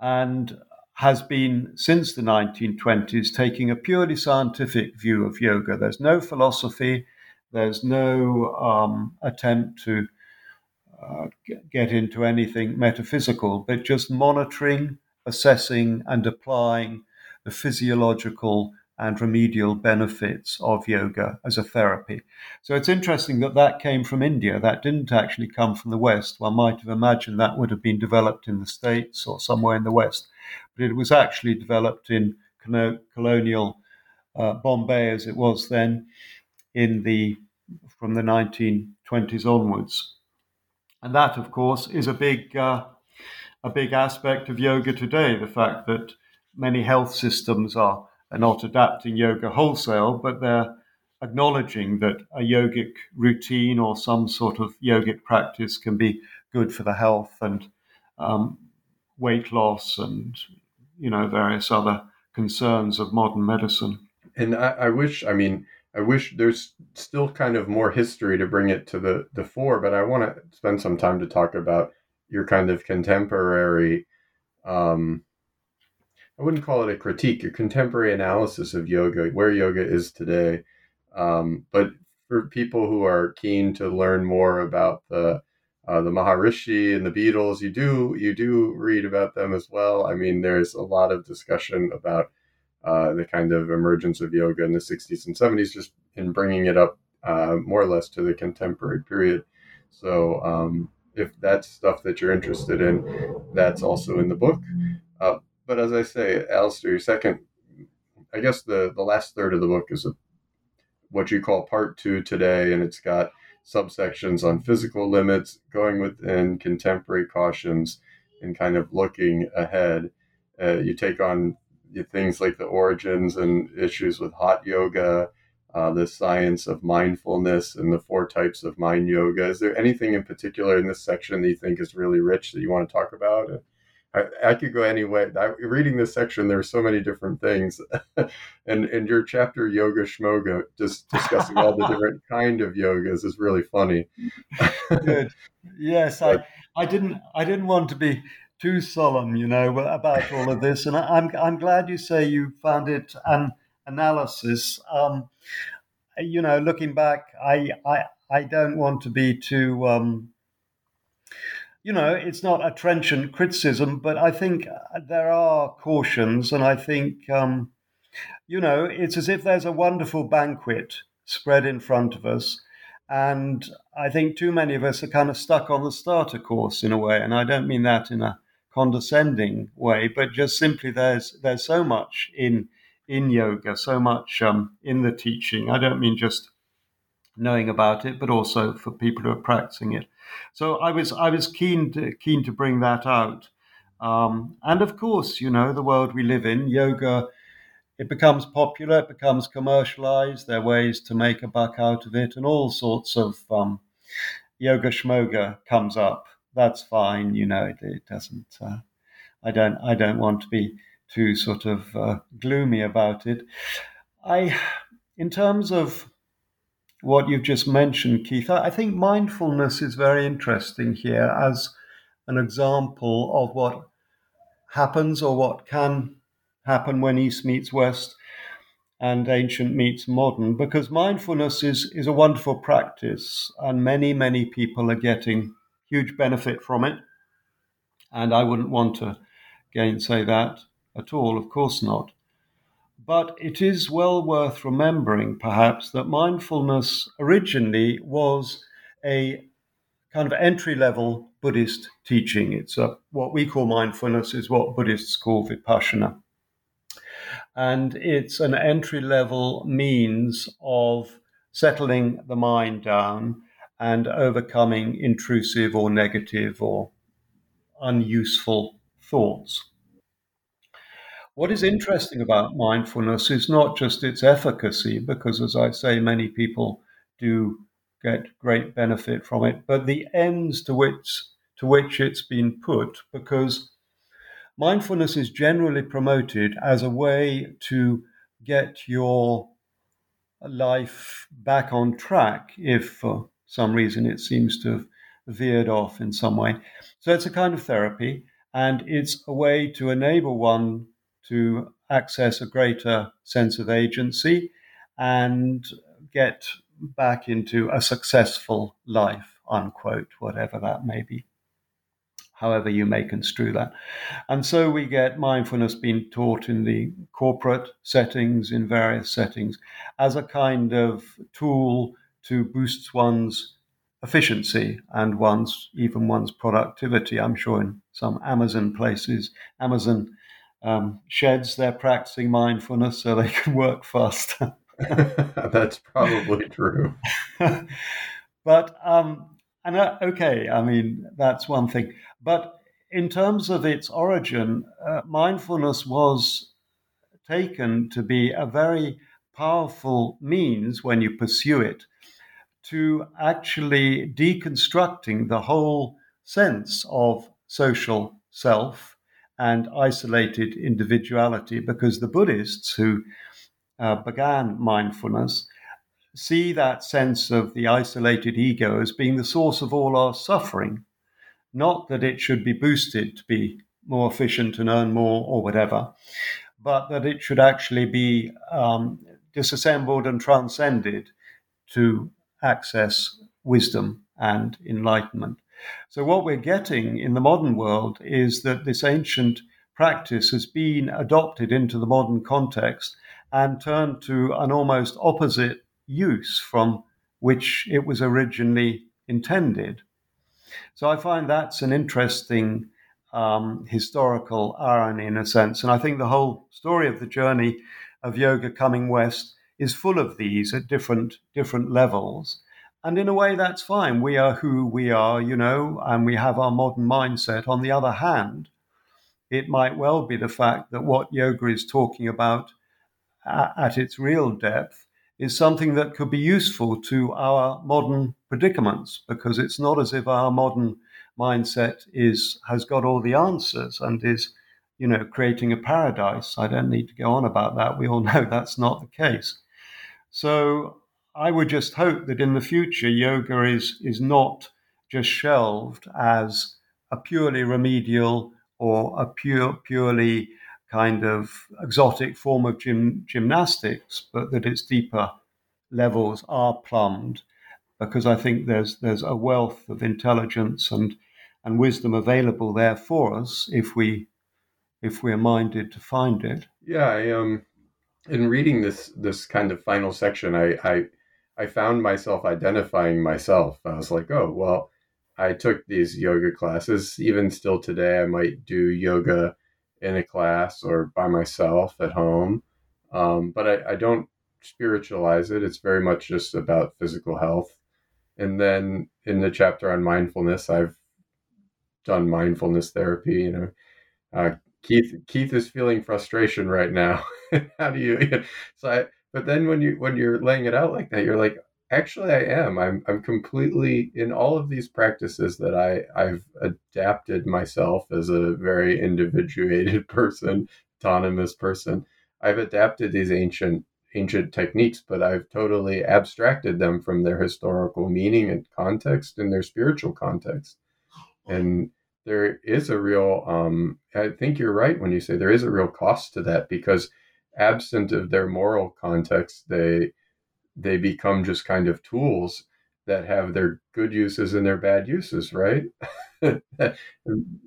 and has been since the 1920s taking a purely scientific view of yoga. There's no philosophy, there's no um, attempt to uh, get into anything metaphysical, but just monitoring, assessing, and applying the physiological and remedial benefits of yoga as a therapy. So it's interesting that that came from India. That didn't actually come from the West. One might have imagined that would have been developed in the States or somewhere in the West, but it was actually developed in colonial uh, Bombay as it was then in the from the 1920s onwards. And that, of course, is a big uh, a big aspect of yoga today. The fact that many health systems are, are not adapting yoga wholesale, but they're acknowledging that a yogic routine or some sort of yogic practice can be good for the health and um, weight loss and you know various other concerns of modern medicine. And I, I wish, I mean, I wish there's still kind of more history to bring it to the the fore, but I want to spend some time to talk about your kind of contemporary um, I wouldn't call it a critique, a contemporary analysis of yoga, where yoga is today. Um, but for people who are keen to learn more about the uh, the Maharishi and the Beatles, you do you do read about them as well. I mean, there's a lot of discussion about uh, the kind of emergence of yoga in the 60s and 70s, just in bringing it up uh, more or less to the contemporary period. So, um, if that's stuff that you're interested in, that's also in the book. But as I say, Alistair, your second, I guess the the last third of the book is a, what you call part two today, and it's got subsections on physical limits, going within contemporary cautions, and kind of looking ahead. Uh, you take on things like the origins and issues with hot yoga, uh, the science of mindfulness, and the four types of mind yoga. Is there anything in particular in this section that you think is really rich that you want to talk about? I, I could go any way. I, reading this section, there are so many different things, and and your chapter yoga shmoga, just discussing all the different kind of yogas, is really funny. Good. Yes, I I didn't I didn't want to be too solemn, you know, about all of this, and I, am I'm, I'm glad you say you found it an analysis. Um, you know, looking back, I I I don't want to be too. Um, you know, it's not a trenchant criticism, but I think uh, there are cautions, and I think, um, you know, it's as if there's a wonderful banquet spread in front of us, and I think too many of us are kind of stuck on the starter course in a way, and I don't mean that in a condescending way, but just simply there's there's so much in in yoga, so much um, in the teaching. I don't mean just knowing about it, but also for people who are practicing it. So I was I was keen to keen to bring that out. Um, and of course, you know, the world we live in, yoga, it becomes popular, it becomes commercialized. There are ways to make a buck out of it, and all sorts of um, yoga schmoga comes up. That's fine, you know. It, it doesn't. Uh, I don't. I don't want to be too sort of uh, gloomy about it. I, in terms of what you've just mentioned, Keith. I think mindfulness is very interesting here as an example of what happens or what can happen when East meets West and ancient meets modern, because mindfulness is, is a wonderful practice, and many, many people are getting huge benefit from it. And I wouldn't want to gainsay that at all, of course not. But it is well worth remembering, perhaps, that mindfulness originally was a kind of entry level Buddhist teaching. It's a, what we call mindfulness, is what Buddhists call vipassana. And it's an entry level means of settling the mind down and overcoming intrusive or negative or unuseful thoughts. What is interesting about mindfulness is not just its efficacy, because as I say, many people do get great benefit from it, but the ends to which to which it's been put, because mindfulness is generally promoted as a way to get your life back on track if for some reason it seems to have veered off in some way. So it's a kind of therapy, and it's a way to enable one to access a greater sense of agency and get back into a successful life, unquote, whatever that may be, however you may construe that. And so we get mindfulness being taught in the corporate settings, in various settings, as a kind of tool to boost one's efficiency and one's even one's productivity. I'm sure in some Amazon places, Amazon um, sheds, they're practicing mindfulness so they can work faster. That's probably true. but, um, and uh, okay, I mean, that's one thing. But in terms of its origin, uh, mindfulness was taken to be a very powerful means when you pursue it to actually deconstructing the whole sense of social self and isolated individuality because the Buddhists who uh, began mindfulness see that sense of the isolated ego as being the source of all our suffering, not that it should be boosted to be more efficient and earn more or whatever, but that it should actually be um, disassembled and transcended to access wisdom and enlightenment. So, what we're getting in the modern world is that this ancient practice has been adopted into the modern context and turned to an almost opposite use from which it was originally intended. So, I find that's an interesting um, historical irony in a sense. And I think the whole story of the journey of yoga coming west is full of these at different different levels. And in a way, that's fine. We are who we are, you know, and we have our modern mindset. On the other hand, it might well be the fact that what yoga is talking about at its real depth is something that could be useful to our modern predicaments because it's not as if our modern mindset is has got all the answers and is you know creating a paradise i don't need to go on about that we all know that's not the case so i would just hope that in the future yoga is is not just shelved as a purely remedial or a pure purely kind of exotic form of gym, gymnastics but that its deeper levels are plumbed because I think there's there's a wealth of intelligence and and wisdom available there for us if we if we're minded to find it. Yeah, I um in reading this this kind of final section, I I I found myself identifying myself. I was like, oh well, I took these yoga classes. Even still today, I might do yoga in a class or by myself at home. Um, but I, I don't spiritualize it. It's very much just about physical health. And then in the chapter on mindfulness, I've done mindfulness therapy. You know, uh, Keith Keith is feeling frustration right now. How do you? So, I, but then when you when you're laying it out like that, you're like, actually, I am. I'm I'm completely in all of these practices that I I've adapted myself as a very individuated person, autonomous person. I've adapted these ancient ancient techniques, but I've totally abstracted them from their historical meaning and context and their spiritual context. And there is a real, um, I think you're right when you say there is a real cost to that because absent of their moral context, they they become just kind of tools that have their good uses and their bad uses, right? in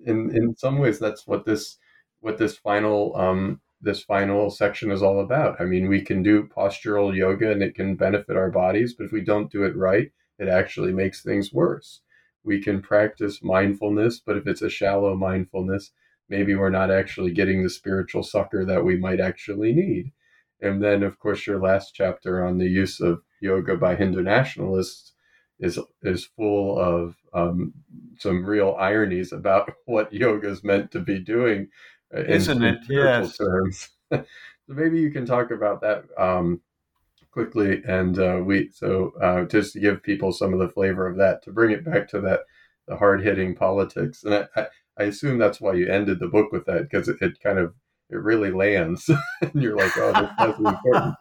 in some ways, that's what this what this final um, this final section is all about. I mean, we can do postural yoga and it can benefit our bodies, but if we don't do it right, it actually makes things worse. We can practice mindfulness, but if it's a shallow mindfulness, maybe we're not actually getting the spiritual succor that we might actually need. And then, of course, your last chapter on the use of yoga by Hindu nationalists is is full of um, some real ironies about what yoga is meant to be doing uh, isn't in, it? yes. Terms. so maybe you can talk about that um, quickly, and uh, we so uh, just to give people some of the flavor of that to bring it back to that the hard hitting politics, and I, I, I, assume that's why you ended the book with that because it, it kind of it really lands, and you're like, oh, this, that's important.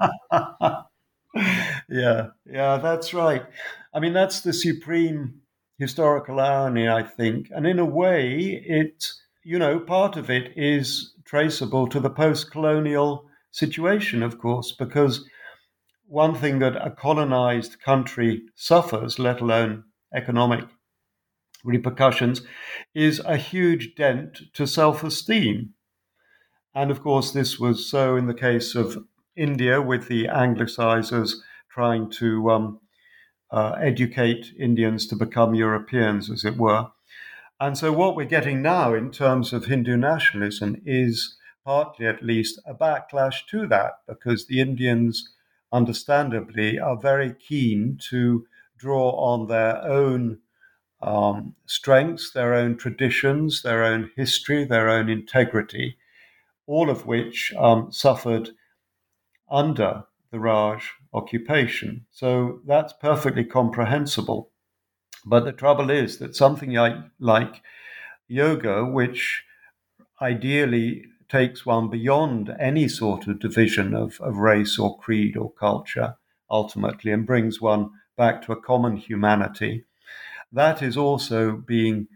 yeah, yeah, that's right. I mean, that's the supreme historical irony, I think, and in a way, it you know, part of it is traceable to the post colonial situation, of course, because one thing that a colonized country suffers, let alone economic repercussions, is a huge dent to self esteem. And of course, this was so in the case of India with the Anglicizers trying to um, uh, educate Indians to become Europeans, as it were. And so, what we're getting now in terms of Hindu nationalism is partly, at least, a backlash to that because the Indians, understandably, are very keen to draw on their own um, strengths, their own traditions, their own history, their own integrity, all of which um, suffered under the Raj occupation. So that's perfectly comprehensible. But the trouble is that something like, like yoga, which ideally takes one beyond any sort of division of, of race or creed or culture, ultimately, and brings one back to a common humanity, that is also being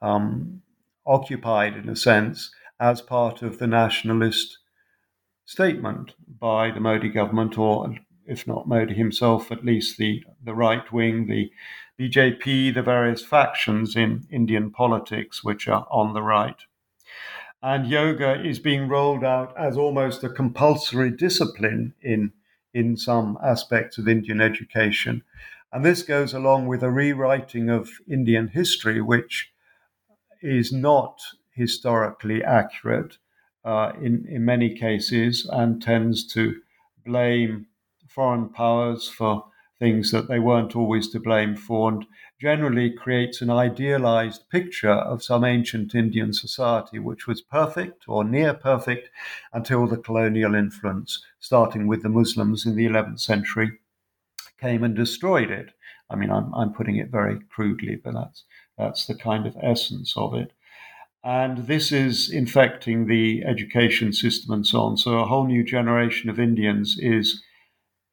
um, occupied, in a sense, as part of the nationalist statement by the Modi government, or if not Modi himself, at least the, the right wing, the BJP, the various factions in Indian politics which are on the right. And yoga is being rolled out as almost a compulsory discipline in, in some aspects of Indian education. And this goes along with a rewriting of Indian history, which is not historically accurate uh, in, in many cases and tends to blame foreign powers for things that they weren't always to blame for, and generally creates an idealized picture of some ancient Indian society which was perfect or near perfect until the colonial influence, starting with the Muslims in the 11th century, came and destroyed it. I mean, I'm, I'm putting it very crudely, but that's, that's the kind of essence of it. And this is infecting the education system and so on. So a whole new generation of Indians is,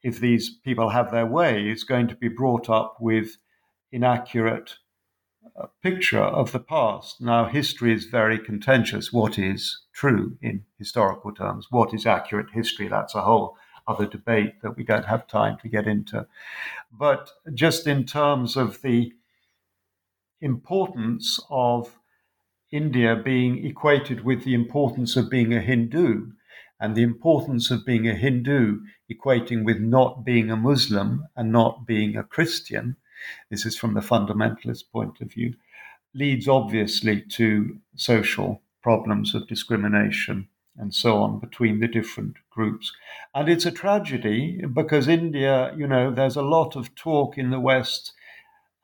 if these people have their way, is going to be brought up with inaccurate uh, picture of the past. Now, history is very contentious. What is true in historical terms? What is accurate history? That's a whole other debate that we don't have time to get into. But just in terms of the importance of India being equated with the importance of being a Hindu, and the importance of being a Hindu equating with not being a Muslim and not being a Christian, this is from the fundamentalist point of view, leads obviously to social problems of discrimination and so on between the different groups. And it's a tragedy because India, you know, there's a lot of talk in the West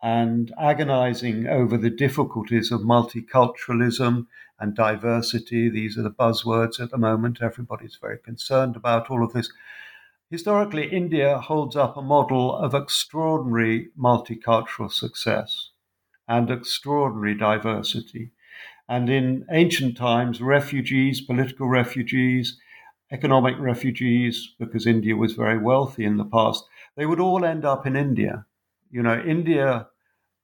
and agonizing over the difficulties of multiculturalism and diversity. These are the buzzwords at the moment. Everybody's very concerned about all of this. Historically, India holds up a model of extraordinary multicultural success and extraordinary diversity. And in ancient times, refugees, political refugees, economic refugees, because India was very wealthy in the past, they would all end up in India. You know, India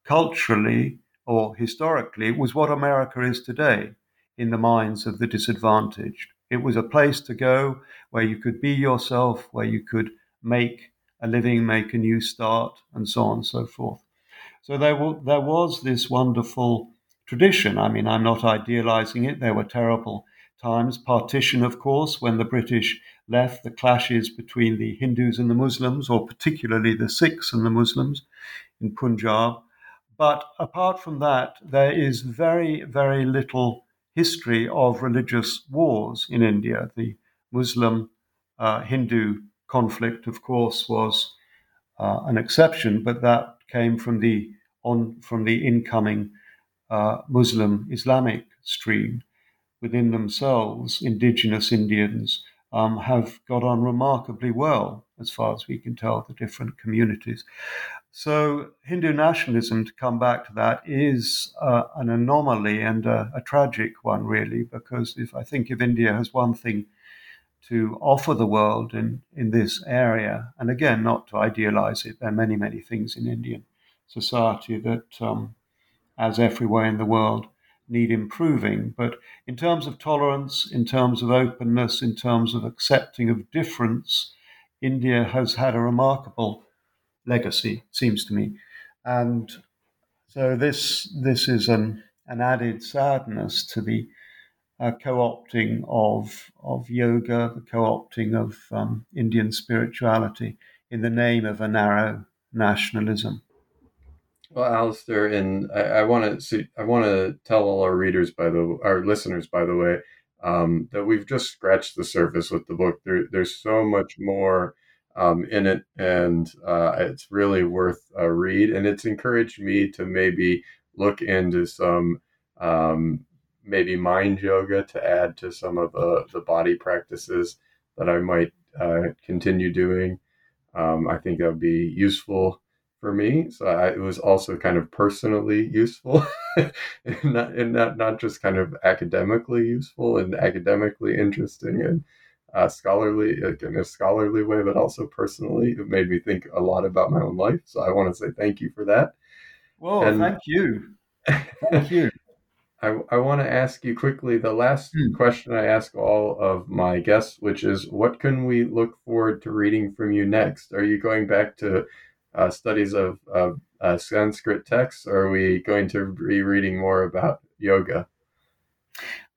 culturally or historically was what America is today in the minds of the disadvantaged. It was a place to go where you could be yourself, where you could make a living, make a new start, and so on and so forth. So there, w- there was this wonderful tradition. I mean, I'm not idealizing it. There were terrible times. Partition, of course, when the British left, the clashes between the Hindus and the Muslims, or particularly the Sikhs and the Muslims in Punjab. But apart from that, there is very, very little history of religious wars in India. The Muslim uh, Hindu conflict, of course, was uh, an exception, but that came from the on from the incoming uh, Muslim Islamic stream. Within themselves, indigenous Indians um, have got on remarkably well, as far as we can tell, the different communities. So, Hindu nationalism, to come back to that, is uh, an anomaly and a, a, tragic one, really, because if I think if India has one thing to offer the world in, in this area, and again, not to idealize it, there are many, many things in Indian society that, um, as everywhere in the world, need improving. But in terms of tolerance, in terms of openness, in terms of accepting of difference, India has had a remarkable legacy, seems to me. And so this this is an, an added sadness to the uh, co-opting of of yoga, the co-opting of um, Indian spirituality in the name of a narrow nationalism. Well, Alistair, and I, I want to I want to tell all our readers, by the our listeners, by the way, um, that we've just scratched the surface with the book. There, there's so much more um, in it, and uh, it's really worth a read. And it's encouraged me to maybe look into some um, maybe mind yoga to add to some of the, the body practices that I might uh, continue doing. Um, I think that would be useful for me. So I, it was also kind of personally useful, and, not, and not not just kind of academically useful and academically interesting and uh, scholarly in a scholarly way, but also personally. It made me think a lot about my own life. So I want to say thank you for that. Well, and, thank you. Thank you. I, I want to ask you quickly the last hmm. question I ask all of my guests, which is what can we look forward to reading from you next? Are you going back to uh, studies of uh, Sanskrit texts, or are we going to be reading more about yoga?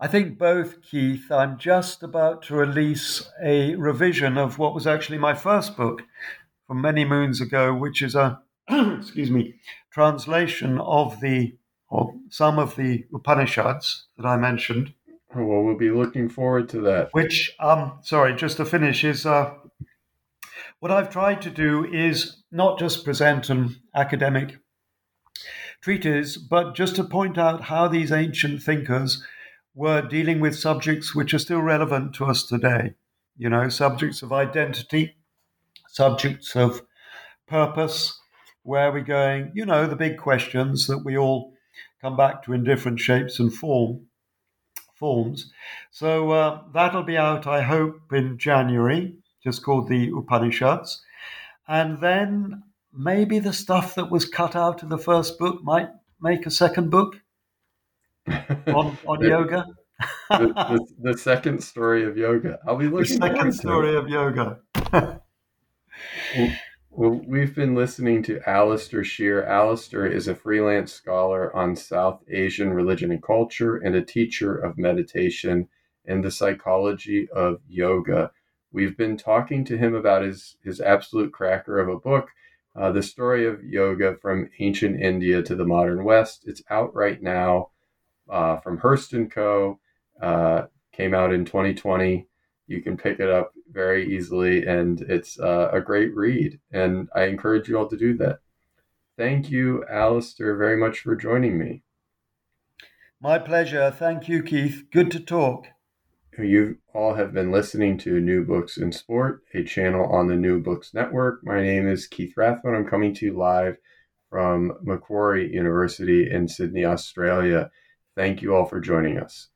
I think both, Keith. I'm just about to release a revision of what was actually my first book from many moons ago, which is a excuse me translation of the of some of the Upanishads that I mentioned. Well, we'll be looking forward to that. Which, um, sorry, just to finish, is uh, what I've tried to do is not just present an academic treatise, but just to point out how these ancient thinkers were dealing with subjects which are still relevant to us today. You know, subjects of identity, subjects of purpose, where are we're going, you know, the big questions that we all come back to in different shapes and form forms. So uh, that'll be out, I hope, in January, just called the Upanishads. And then maybe the stuff that was cut out of the first book might make a second book on, on yoga. the, the, the, second story of yoga. I'll be looking. The second story of yoga. Well, we've been listening to Alistair Shearer. Alistair is a freelance scholar on South Asian religion and culture and a teacher of meditation and the psychology of yoga. We've been talking to him about his, his absolute cracker of a book, uh, The Story of Yoga from Ancient India to the Modern West. It's out right now uh, from Hurst & Co. Uh, came out in 2020 you can pick it up very easily and it's uh, a great read and i encourage you all to do that. Thank you alistair very much for joining me. My pleasure. Thank you keith. Good to talk you all have been listening to new books in sport a channel on the new books network. My name is keith rathbone. I'm coming to you live from macquarie university in sydney australia. Thank you all for joining us